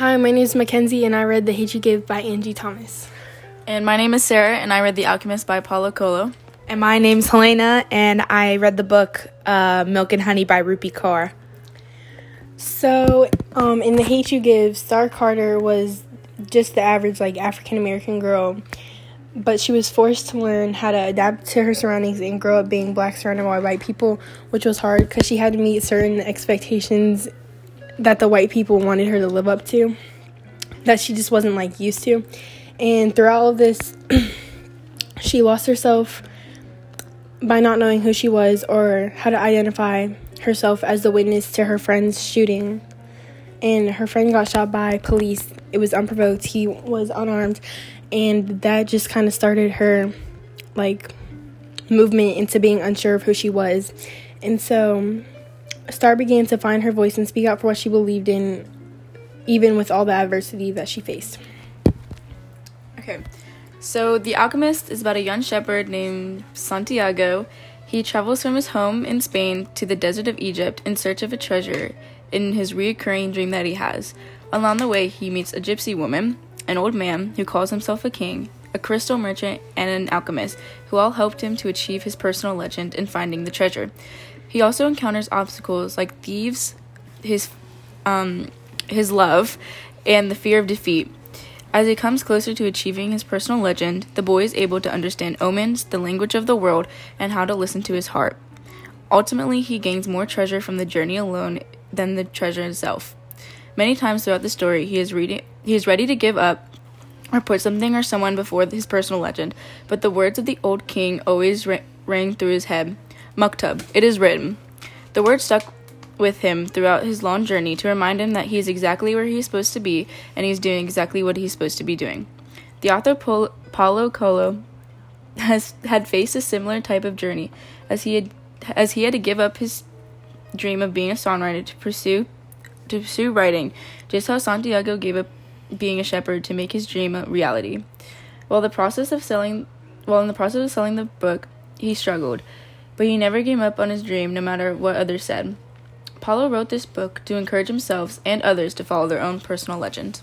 Hi, my name is Mackenzie, and I read The Hate You Give by Angie Thomas. And my name is Sarah, and I read The Alchemist by Paulo Coelho. And my name's Helena, and I read the book uh, Milk and Honey by Rupi Kaur. So, um, in The Hate You Give, Star Carter was just the average, like, African American girl, but she was forced to learn how to adapt to her surroundings and grow up being black surrounded by white people, which was hard because she had to meet certain expectations that the white people wanted her to live up to that she just wasn't like used to. And throughout all of this, she lost herself by not knowing who she was or how to identify herself as the witness to her friend's shooting. And her friend got shot by police. It was unprovoked. He was unarmed. And that just kind of started her like movement into being unsure of who she was. And so Star began to find her voice and speak out for what she believed in, even with all the adversity that she faced. Okay, so The Alchemist is about a young shepherd named Santiago. He travels from his home in Spain to the desert of Egypt in search of a treasure in his recurring dream that he has. Along the way, he meets a gypsy woman, an old man who calls himself a king, a crystal merchant, and an alchemist who all helped him to achieve his personal legend in finding the treasure. He also encounters obstacles like thieves, his um, his love, and the fear of defeat. As he comes closer to achieving his personal legend, the boy is able to understand omens, the language of the world, and how to listen to his heart. Ultimately, he gains more treasure from the journey alone than the treasure itself. Many times throughout the story, he is reading he is ready to give up or put something or someone before his personal legend, but the words of the old king always ra- rang through his head. Maktub, it is written. The word stuck with him throughout his long journey to remind him that he is exactly where he is supposed to be and he is doing exactly what he's supposed to be doing. The author Pol- Paulo Coelho has had faced a similar type of journey as he had as he had to give up his dream of being a songwriter to pursue to pursue writing, just how Santiago gave up being a shepherd to make his dream a reality. While the process of selling while in the process of selling the book, he struggled but he never gave up on his dream no matter what others said. Paulo wrote this book to encourage himself and others to follow their own personal legend.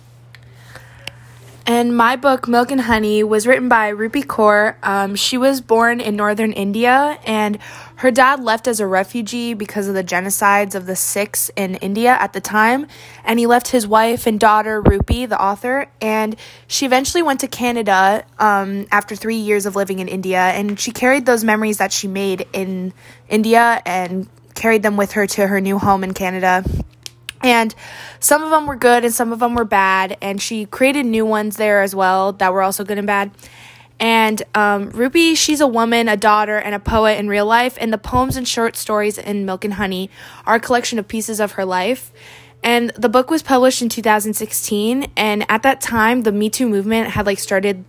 And my book, Milk and Honey, was written by Rupi Kaur. Um, she was born in northern India, and her dad left as a refugee because of the genocides of the Sikhs in India at the time. And he left his wife and daughter, Rupi, the author, and she eventually went to Canada um, after three years of living in India. And she carried those memories that she made in India and carried them with her to her new home in Canada. And some of them were good and some of them were bad. And she created new ones there as well that were also good and bad. And um, Rupi, she's a woman, a daughter, and a poet in real life. And the poems and short stories in Milk and Honey are a collection of pieces of her life. And the book was published in 2016. And at that time, the Me Too movement had like started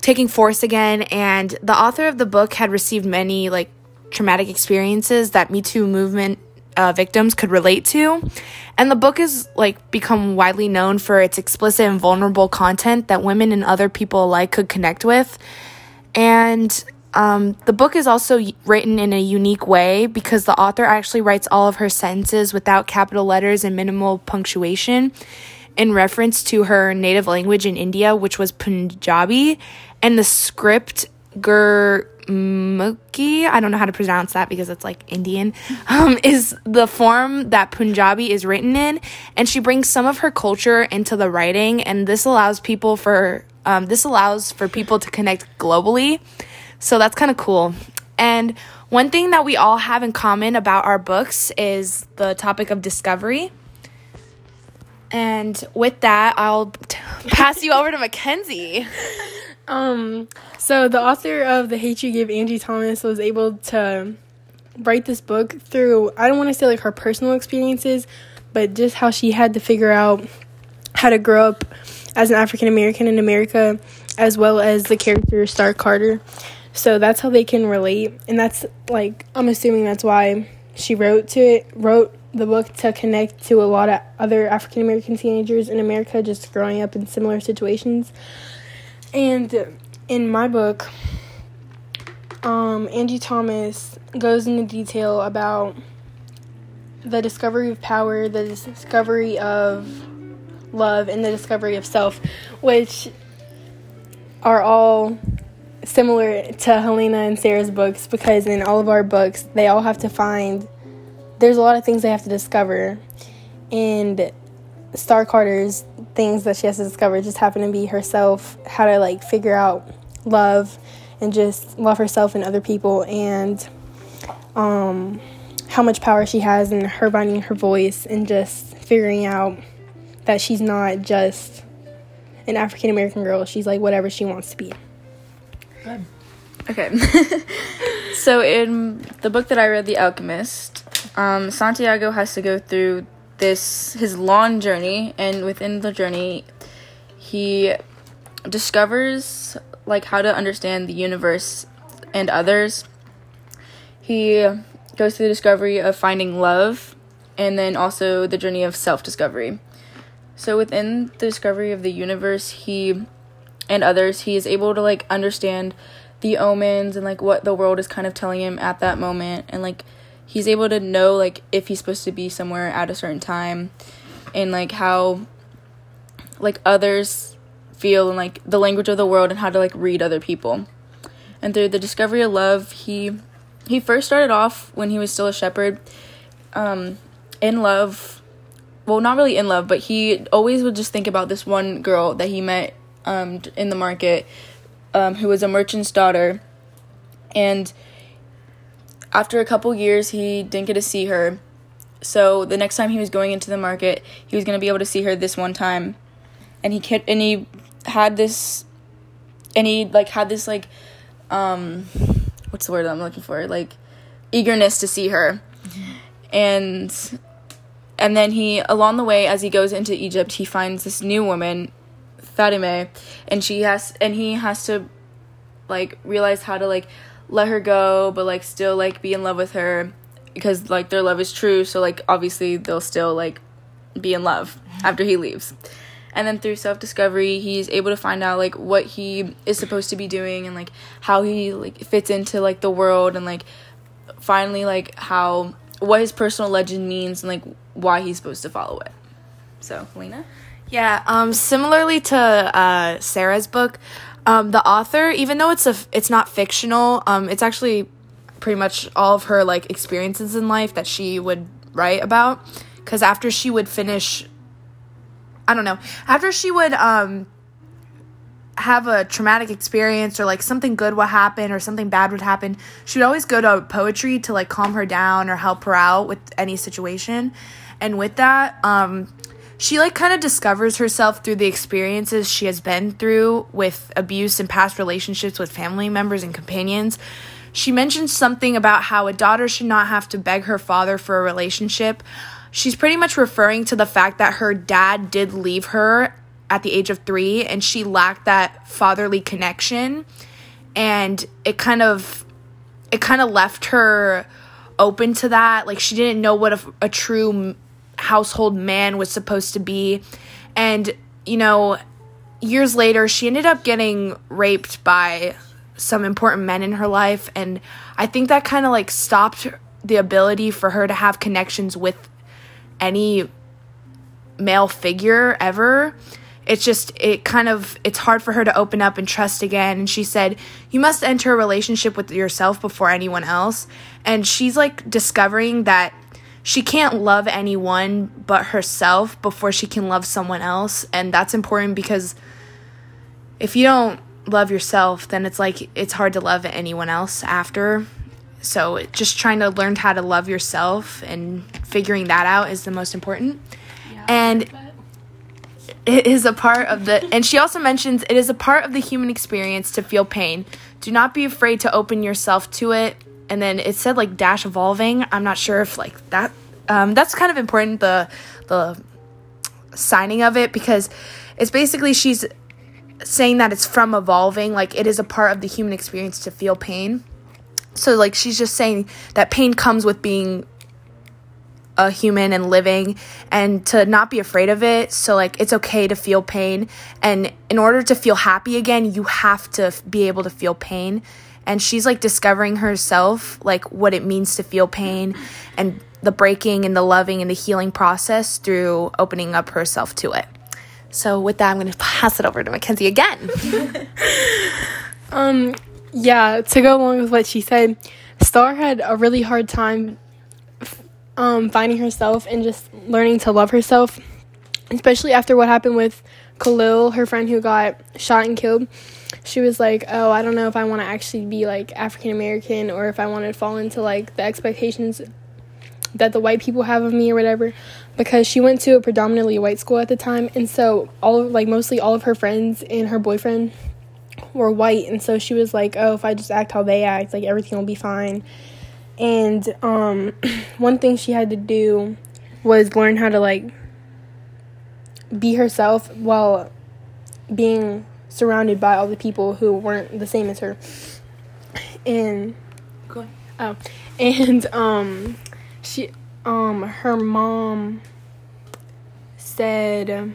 taking force again. And the author of the book had received many like traumatic experiences that Me Too movement uh, victims could relate to. And the book is like become widely known for its explicit and vulnerable content that women and other people alike could connect with. And um, the book is also written in a unique way because the author actually writes all of her sentences without capital letters and minimal punctuation in reference to her native language in India, which was Punjabi. And the script, Gur Mukhi, I don't know how to pronounce that because it's like Indian, um, is the form that Punjabi is written in. And she brings some of her culture into the writing, and this allows people for um, this allows for people to connect globally. So that's kind of cool. And one thing that we all have in common about our books is the topic of discovery. And with that, I'll t- pass you over to Mackenzie. Um, so the author of The Hate You Give, Angie Thomas, was able to write this book through I don't want to say like her personal experiences, but just how she had to figure out how to grow up as an African American in America, as well as the character Star Carter. So that's how they can relate, and that's like I'm assuming that's why she wrote to it, wrote the book to connect to a lot of other African American teenagers in America, just growing up in similar situations. And in my book, um, Angie Thomas goes into detail about the discovery of power, the discovery of love, and the discovery of self, which are all similar to Helena and Sarah's books because in all of our books, they all have to find, there's a lot of things they have to discover. And Star Carter's things that she has to discover just happen to be herself, how to like figure out love and just love herself and other people and um, how much power she has in her finding her voice and just figuring out that she's not just an African American girl. She's like whatever she wants to be. Good. Okay. so in the book that I read, The Alchemist, um, Santiago has to go through this his long journey, and within the journey, he discovers like how to understand the universe and others. He goes through the discovery of finding love and then also the journey of self-discovery. So within the discovery of the universe, he and others, he is able to like understand the omens and like what the world is kind of telling him at that moment and like he's able to know like if he's supposed to be somewhere at a certain time and like how like others feel and like the language of the world and how to like read other people. And through the discovery of love, he he first started off when he was still a shepherd um in love well not really in love but he always would just think about this one girl that he met um in the market um who was a merchant's daughter and after a couple years he didn't get to see her so the next time he was going into the market he was going to be able to see her this one time and he kept and he had this and he like had this like um what's the word I'm looking for? Like eagerness to see her. And and then he along the way as he goes into Egypt, he finds this new woman, Fatima, and she has and he has to like realize how to like let her go but like still like be in love with her because like their love is true, so like obviously they'll still like be in love after he leaves. And then through self-discovery he's able to find out like what he is supposed to be doing and like how he like fits into like the world and like finally like how what his personal legend means and like why he's supposed to follow it. So lena? Yeah um similarly to uh sarah's book um the author even though it's a it's not fictional um it's actually pretty much all of her like experiences in life that she would write about because after she would finish I don't know. After she would um have a traumatic experience or like something good would happen or something bad would happen, she would always go to poetry to like calm her down or help her out with any situation. And with that, um she like kind of discovers herself through the experiences she has been through with abuse and past relationships with family members and companions. She mentions something about how a daughter should not have to beg her father for a relationship. She's pretty much referring to the fact that her dad did leave her at the age of three and she lacked that fatherly connection. And it kind of it kind of left her open to that. Like she didn't know what a, a true household man was supposed to be. And you know years later she ended up getting raped by some important men in her life. And i think that kind of like stopped the ability for her to have connections with any male figure ever. It's just it kind of it's hard for her to open up and trust again. And she said you must enter a relationship with yourself before anyone else. And she's like discovering that she can't love anyone but herself before she can love someone else and that's important because if you don't love yourself then it's like it's hard to love anyone else after so just trying to learn how to love yourself and figuring that out is the most important. Yeah, and it is a part of the and she also mentions it is a part of the human experience to feel pain. Do not be afraid to open yourself to it. And then it said like dash evolving. I'm not sure if like that um, that's kind of important the the signing of it because it's basically she's saying that it's from evolving like it is a part of the human experience to feel pain so like she's just saying that pain comes with being a human and living and to not be afraid of it. So like it's okay to feel pain and in order to feel happy again, you have to be able to feel pain. And she's like discovering herself like what it means to feel pain and the breaking and the loving and the healing process through opening up herself to it. So with that, I'm going to pass it over to Mackenzie again. Um, yeah, to go along with what she said, Star had a really hard time um, finding herself and just learning to love herself, especially after what happened with Khalil, her friend who got shot and killed. She was like, "Oh, I don't know if I want to actually be like African American or if I want to fall into like the expectations that the white people have of me or whatever." Because she went to a predominantly white school at the time, and so all of like mostly all of her friends and her boyfriend were white and so she was like oh if i just act how they act like everything will be fine and um one thing she had to do was learn how to like be herself while being surrounded by all the people who weren't the same as her and oh and um she um her mom said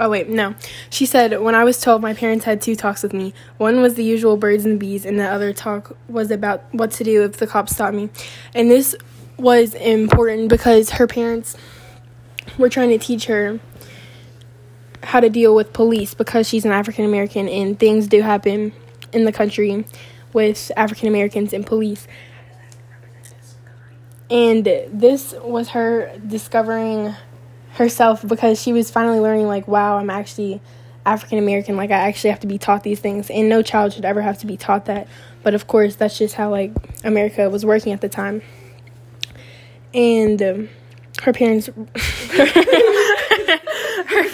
Oh, wait, no. She said, When I was 12, my parents had two talks with me. One was the usual birds and bees, and the other talk was about what to do if the cops stopped me. And this was important because her parents were trying to teach her how to deal with police because she's an African American, and things do happen in the country with African Americans and police. And this was her discovering herself because she was finally learning like wow i'm actually african american like i actually have to be taught these things. And no child should ever have to be taught that. But of course that's just how like america was working at the time. And um, her parents her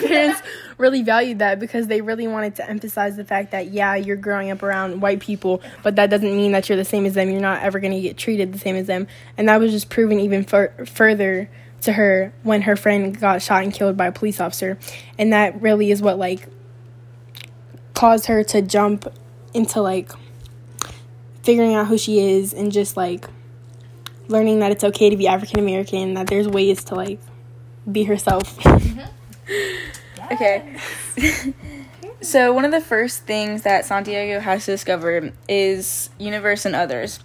parents really valued that because they really wanted to emphasize the fact that yeah you're growing up around white people but that doesn't mean that you're the same as them you're not ever going to get treated the same as them and that was just proven even fur- further to her when her friend got shot and killed by a police officer. And that really is what like caused her to jump into like figuring out who she is and just like learning that it's okay to be African American, that there's ways to like be herself. Mm-hmm. Okay. so one of the first things that Santiago has to discover is universe and others.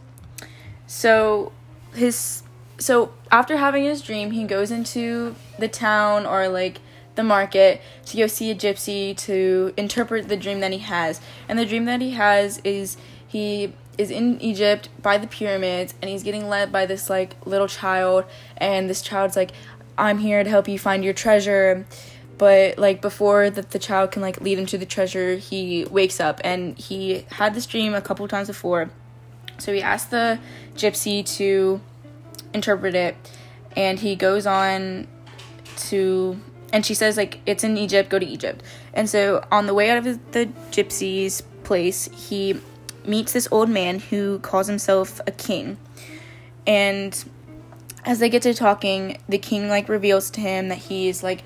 So his so after having his dream, he goes into the town or like the market to go see a gypsy to interpret the dream that he has. And the dream that he has is he is in Egypt by the pyramids and he's getting led by this like little child and this child's like I'm here to help you find your treasure but like before that the child can like lead him to the treasure he wakes up and he had this dream a couple times before. So he asked the gypsy to interpret it and he goes on to and she says like it's in Egypt go to Egypt. And so on the way out of the gypsy's place he meets this old man who calls himself a king. And as they get to talking the king like reveals to him that he's like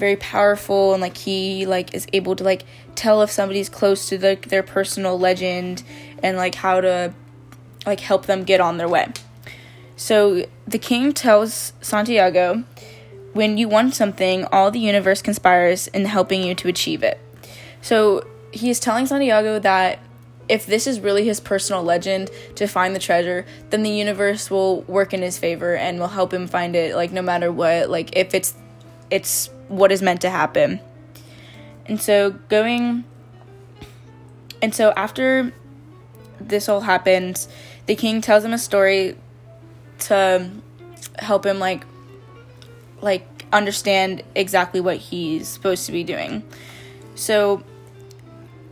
very powerful and like he like is able to like tell if somebody's close to the, their personal legend and like how to like help them get on their way so the king tells Santiago, when you want something, all the universe conspires in helping you to achieve it. So he is telling Santiago that if this is really his personal legend to find the treasure, then the universe will work in his favor and will help him find it like no matter what, like if it's it's what is meant to happen. And so going and so after this all happens, the king tells him a story to help him like like understand exactly what he's supposed to be doing. So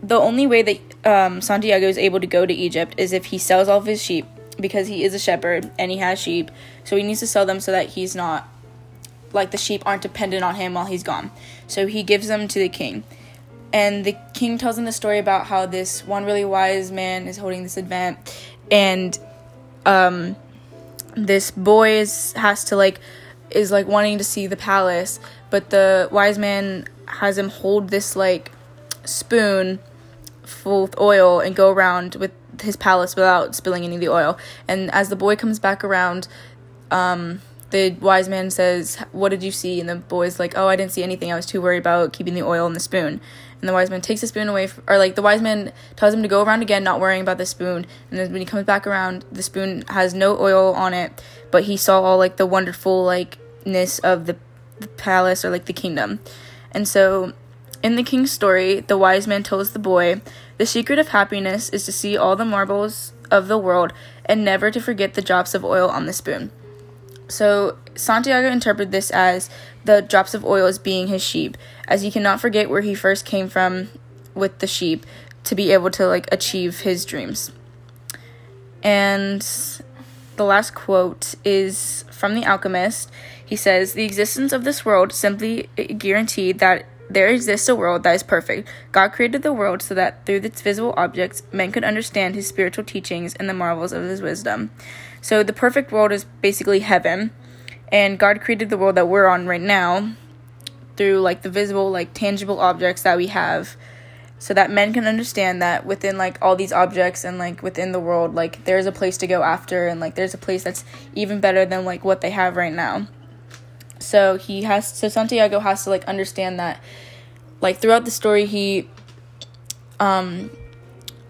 the only way that um, Santiago is able to go to Egypt is if he sells all of his sheep because he is a shepherd and he has sheep. So he needs to sell them so that he's not like the sheep aren't dependent on him while he's gone. So he gives them to the king. And the king tells him the story about how this one really wise man is holding this event and um this boy is has to like is like wanting to see the palace, but the wise man has him hold this like spoon full of oil and go around with his palace without spilling any of the oil. And as the boy comes back around, um, the wise man says, What did you see? And the boy's like, Oh, I didn't see anything. I was too worried about keeping the oil in the spoon. And the wise man takes the spoon away, or like the wise man tells him to go around again, not worrying about the spoon. And then when he comes back around, the spoon has no oil on it, but he saw all like the wonderful likeness of the the palace or like the kingdom. And so in the king's story, the wise man tells the boy, The secret of happiness is to see all the marbles of the world and never to forget the drops of oil on the spoon. So Santiago interpreted this as the drops of oil as being his sheep, as he cannot forget where he first came from with the sheep to be able to like achieve his dreams. And the last quote is from The Alchemist. He says, The existence of this world simply guaranteed that there exists a world that is perfect. God created the world so that through its visible objects, men could understand his spiritual teachings and the marvels of his wisdom. So, the perfect world is basically heaven, and God created the world that we're on right now through like the visible, like tangible objects that we have. So that men can understand that within like all these objects and like within the world like there's a place to go after and like there's a place that's even better than like what they have right now. So he has so santiago has to like understand that like throughout the story he um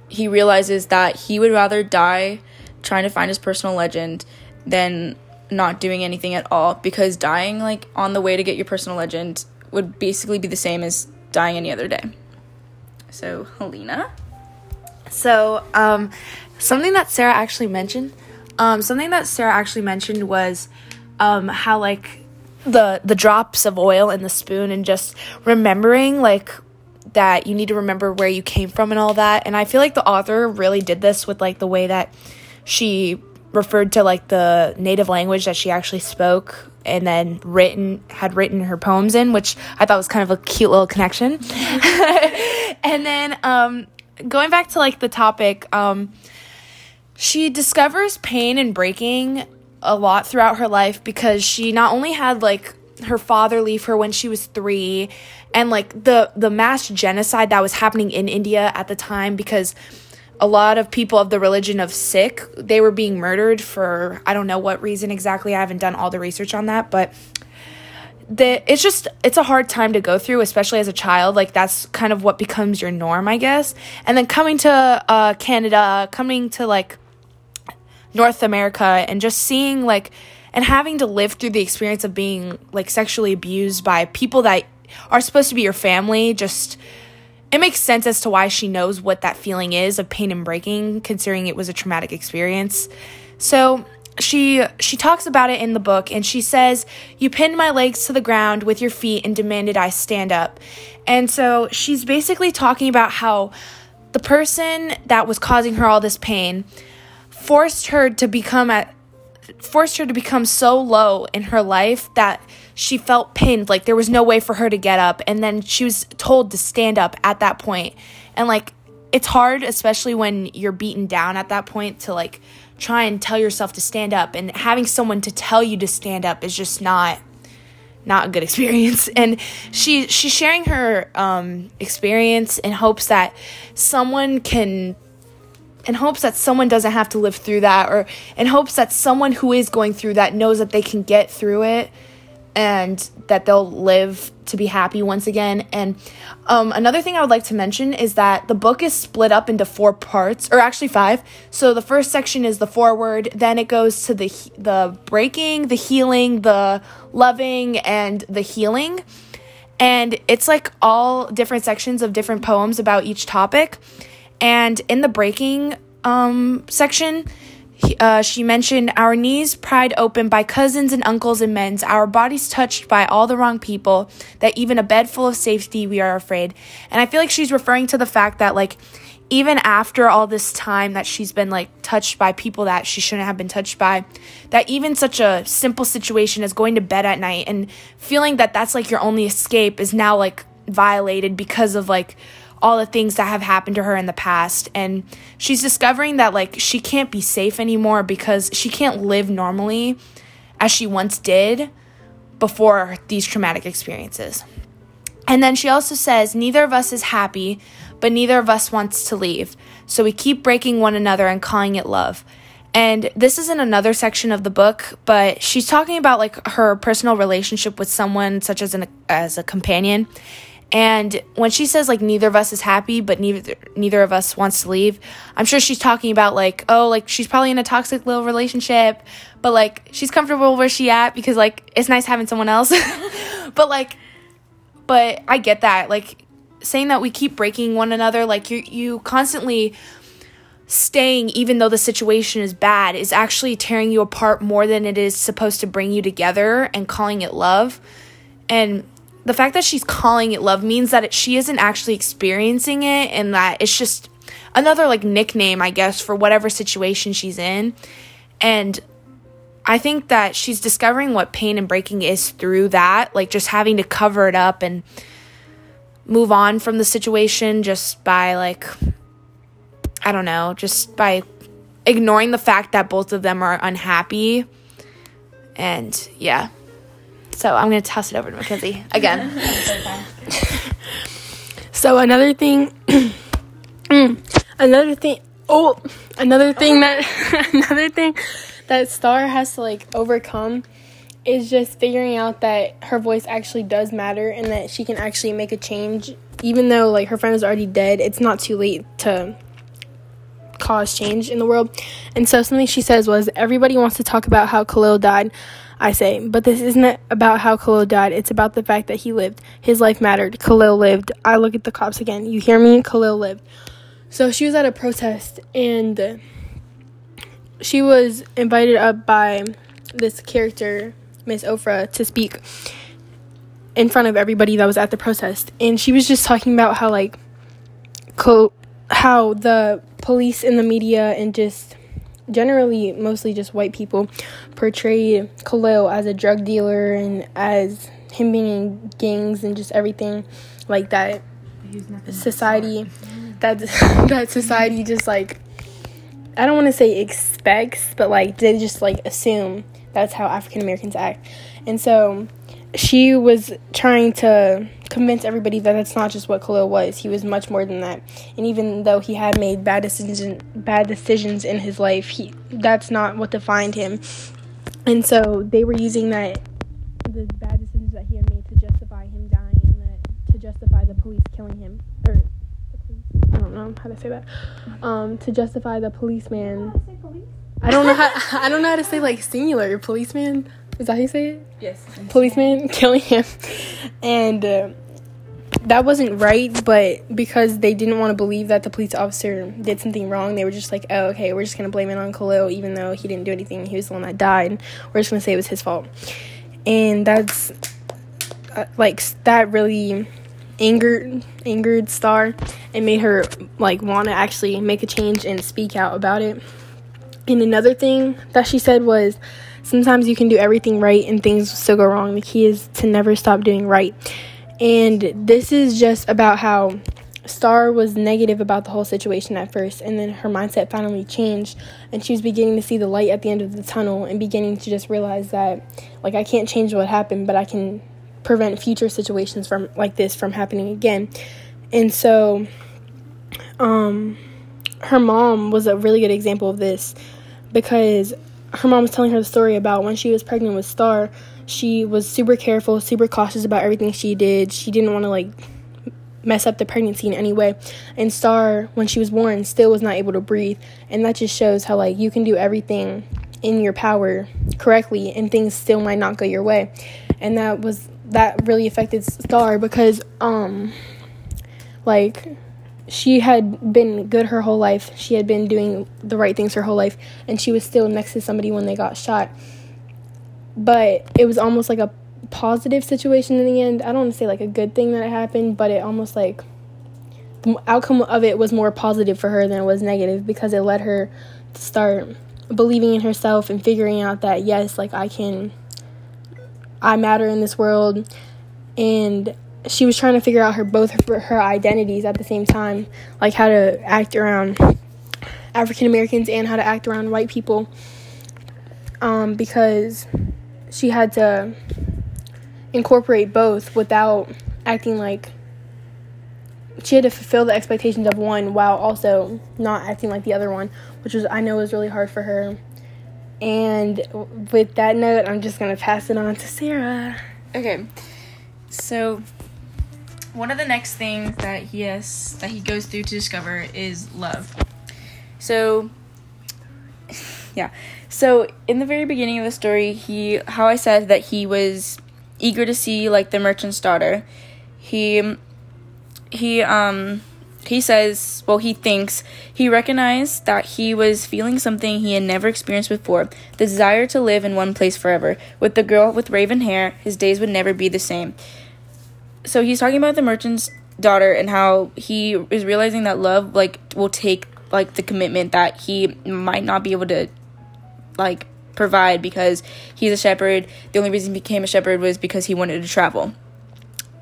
he realizes that he would rather die trying to find his personal legend than not doing anything at all because dying like on the way to get your personal legend would basically be the same as dying any other day so, Helena. So, um, something that Sarah actually mentioned, um, something that Sarah actually mentioned was, um, how like the the drops of oil in the spoon and just remembering like that you need to remember where you came from and all that. And I feel like the author really did this with like the way that she referred to like the native language that she actually spoke and then written had written her poems in which i thought was kind of a cute little connection. And then um, going back to like the topic um, she discovers pain and breaking a lot throughout her life because she not only had like her father leave her when she was 3 and like the the mass genocide that was happening in India at the time because a lot of people of the religion of Sikh, they were being murdered for I don't know what reason exactly. I haven't done all the research on that, but the it's just it's a hard time to go through, especially as a child. Like that's kind of what becomes your norm, I guess. And then coming to uh, Canada, coming to like North America, and just seeing like and having to live through the experience of being like sexually abused by people that are supposed to be your family, just it makes sense as to why she knows what that feeling is of pain and breaking considering it was a traumatic experience. So she she talks about it in the book and she says you pinned my legs to the ground with your feet and demanded i stand up. And so she's basically talking about how the person that was causing her all this pain forced her to become at forced her to become so low in her life that she felt pinned like there was no way for her to get up and then she was told to stand up at that point. And like it's hard especially when you're beaten down at that point to like try and tell yourself to stand up and having someone to tell you to stand up is just not not a good experience. And she she's sharing her um, experience in hopes that someone can in hopes that someone doesn't have to live through that or in hopes that someone who is going through that knows that they can get through it and that they'll live to be happy once again. And um, another thing I would like to mention is that the book is split up into four parts, or actually five. So the first section is the foreword, then it goes to the the breaking, the healing, the loving, and the healing. And it's like all different sections of different poems about each topic. And in the breaking um, section, uh, she mentioned our knees pried open by cousins and uncles and men's, our bodies touched by all the wrong people, that even a bed full of safety we are afraid. And I feel like she's referring to the fact that, like, even after all this time that she's been like touched by people that she shouldn't have been touched by, that even such a simple situation as going to bed at night and feeling that that's like your only escape is now like violated because of like all the things that have happened to her in the past and she's discovering that like she can't be safe anymore because she can't live normally as she once did before these traumatic experiences. And then she also says neither of us is happy, but neither of us wants to leave. So we keep breaking one another and calling it love. And this is in another section of the book, but she's talking about like her personal relationship with someone such as an as a companion and when she says like neither of us is happy, but neither neither of us wants to leave, I'm sure she's talking about like oh like she's probably in a toxic little relationship, but like she's comfortable where she at because like it's nice having someone else. but like, but I get that. Like, saying that we keep breaking one another, like you you constantly staying even though the situation is bad is actually tearing you apart more than it is supposed to bring you together and calling it love. And the fact that she's calling it love means that it, she isn't actually experiencing it and that it's just another like nickname, I guess, for whatever situation she's in. And I think that she's discovering what pain and breaking is through that, like just having to cover it up and move on from the situation just by like I don't know, just by ignoring the fact that both of them are unhappy. And yeah. So I'm going to toss it over to Mackenzie again. so another thing mm, another thing oh another thing that another thing that Star has to like overcome is just figuring out that her voice actually does matter and that she can actually make a change. Even though like her friend is already dead it's not too late to cause change in the world. And so something she says was everybody wants to talk about how khalil died i say but this isn't about how khalil died. It's about the fact that he lived. His life mattered. Khalil lived. I look at the cops again. You hear me? Khalil lived. So she was at a protest and she was invited up by this character Miss Ofrah to speak in front of everybody that was at the protest, and she was just talking about how like how the police and the media and just generally mostly just white people portrayed Khalil as a drug dealer and as him being in gangs and just everything like that society that that society just like I don't want to say expects but like they just like assume that's how African Americans act. And so she was trying to convince everybody that that's not just what Khalil was. He was much more than that. And even though he had made bad decisions, bad decisions in his life, he that's not what defined him. And so they were using that the bad decisions that he had made to justify him dying and that to justify the police killing him or the police. I don't know how to say that. Um, to justify the policeman. I don't know how I don't know how to say like singular policeman. Is that how you say it? Yes. Policeman killing him, and uh, that wasn't right. But because they didn't want to believe that the police officer did something wrong, they were just like, "Oh, okay, we're just gonna blame it on Khalil, even though he didn't do anything. He was the one that died. We're just gonna say it was his fault." And that's uh, like that really angered angered Star and made her like want to actually make a change and speak out about it. And another thing that she said was sometimes you can do everything right and things still go wrong. The key is to never stop doing right. And this is just about how Star was negative about the whole situation at first, and then her mindset finally changed, and she was beginning to see the light at the end of the tunnel and beginning to just realize that, like, I can't change what happened, but I can prevent future situations from like this from happening again. And so, um, her mom was a really good example of this because her mom was telling her the story about when she was pregnant with Star, she was super careful, super cautious about everything she did. She didn't want to like mess up the pregnancy in any way. And Star, when she was born, still was not able to breathe. And that just shows how like you can do everything in your power correctly and things still might not go your way. And that was that really affected Star because um like she had been good her whole life. She had been doing the right things her whole life, and she was still next to somebody when they got shot. But it was almost like a positive situation in the end. I don't want to say like a good thing that it happened, but it almost like the outcome of it was more positive for her than it was negative because it led her to start believing in herself and figuring out that yes, like I can, I matter in this world, and she was trying to figure out her both her, her identities at the same time, like how to act around African Americans and how to act around white people. Um, because she had to incorporate both without acting like she had to fulfill the expectations of one while also not acting like the other one, which was I know was really hard for her. And with that note, I'm just gonna pass it on to Sarah. Okay. So one of the next things that he has that he goes through to discover is love. So yeah. So in the very beginning of the story, he how I said that he was eager to see like the merchant's daughter. He he um he says, well, he thinks he recognized that he was feeling something he had never experienced before the desire to live in one place forever. With the girl with raven hair, his days would never be the same. So he's talking about the merchant's daughter and how he is realizing that love like will take like the commitment that he might not be able to like provide because he's a shepherd. The only reason he became a shepherd was because he wanted to travel.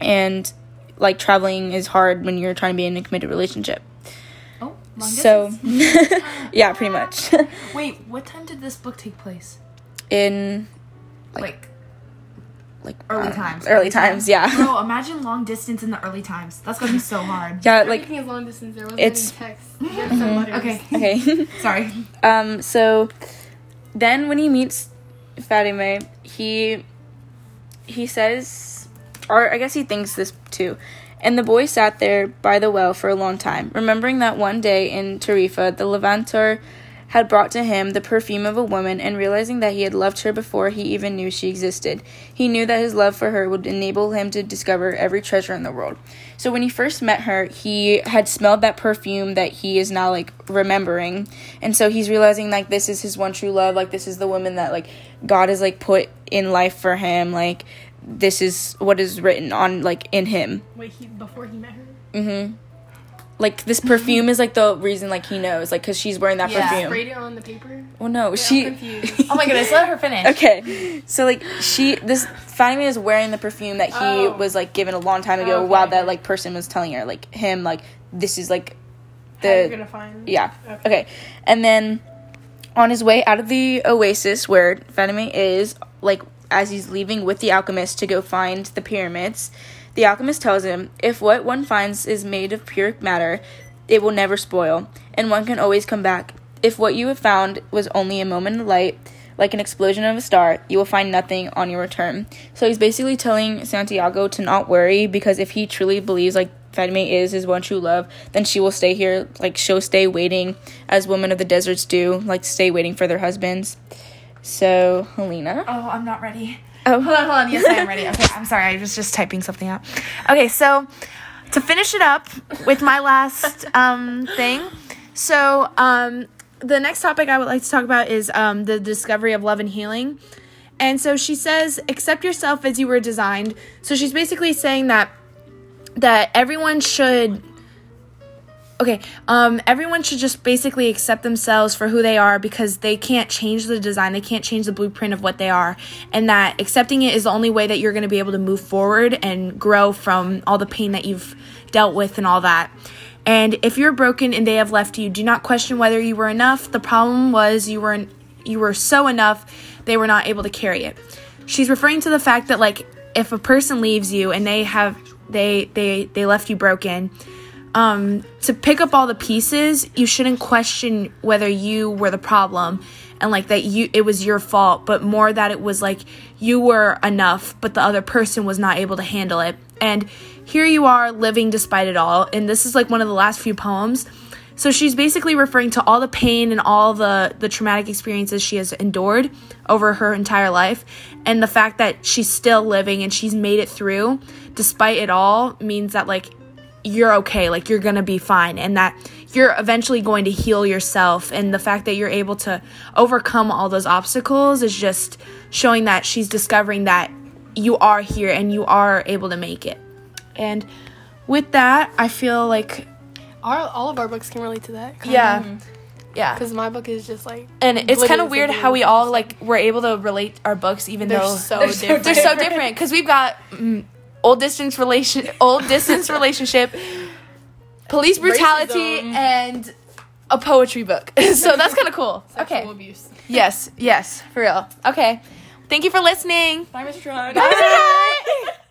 And like traveling is hard when you're trying to be in a committed relationship. Oh, long So yeah, pretty much. Wait, what time did this book take place? in Like, like early uh, times. Early times, yeah. Bro, imagine long distance in the early times. That's gonna be so hard. Yeah, Like, like Everything is long distance. There wasn't it's- any text. You had to send letters. Okay, okay. sorry. Um, so then when he meets Fatima, he he says or I guess he thinks this too. And the boy sat there by the well for a long time, remembering that one day in Tarifa the Levanter had brought to him the perfume of a woman and realizing that he had loved her before he even knew she existed. He knew that his love for her would enable him to discover every treasure in the world. So when he first met her, he had smelled that perfume that he is now like remembering. And so he's realizing like this is his one true love, like this is the woman that like God has like put in life for him, like this is what is written on like in him. Wait, he before he met her. Mhm. Like this mm-hmm. perfume is like the reason like he knows like cuz she's wearing that Yeah. perfume. Sprayed it on the paper. Well no, Wait, she I'm confused. Oh my goodness, let her finish. Okay, so like she, this Fatima is wearing the perfume that he Oh. was like given a long time ago, Okay. while that like person was telling her like him like this is like How you the gonna find? yeah Okay. okay, and then on his way out of the oasis where Fatima is like as he's leaving with the alchemist to go find the pyramids, the alchemist tells him if what one finds is made of pure matter, it will never spoil, and one can always come back. If what you have found was only a moment of light, like an explosion of a star, you will find nothing on your return. So he's basically telling Santiago to not worry because if he truly believes like Fatima is his one true love, then she will stay here, like she'll stay waiting as women of the deserts do, like stay waiting for their husbands. So Helena. Oh, I'm not ready. Oh, Hold on, hold on. Yes, I am ready. Okay, I'm sorry. I was just typing something out. Okay, so to finish it up with my last um, thing. So um, the next topic I would like to talk about is um, the discovery of love and healing. And so she says, accept yourself as you were designed. So she's basically saying that that everyone should okay um everyone should just basically accept themselves for who they are because they can't change the design. They can't change the blueprint of what they are. And that accepting it is the only way that you're going to be able to move forward and grow from all the pain that you've dealt with and all that. And if you're broken and they have left you do not question whether you were enough. The problem was you were you were so enough they were not able to carry it. She's referring to the fact that like if a person leaves you and they have they they they left you broken um, to pick up all the pieces, you shouldn't question whether you were the problem and like that you it was your fault, but more that it was like you were enough, but the other person was not able to handle it. And here you are living despite it all. And this is like one of the last few poems. So she's basically referring to all the pain and all the the traumatic experiences she has endured over her entire life and the fact that she's still living and she's made it through despite it all means that like you're okay, like you're gonna be fine, and that you're eventually going to heal yourself. And the fact that you're able to overcome all those obstacles is just showing that she's discovering that you are here and you are able to make it. And with that, I feel like, Our, all of our books can relate to that. yeah, yeah. Because my book is just like. And it's kind of weird how we all like were able to relate our books, even They're though so they're so different because we've got mm, old distance relation, old distance relationship, police brutality, Racism. and a poetry book. so that's kind of cool. Sexual Okay. abuse. Yes. Yes. For real. Okay. Thank you for listening. Bye, Mr. John. Bye.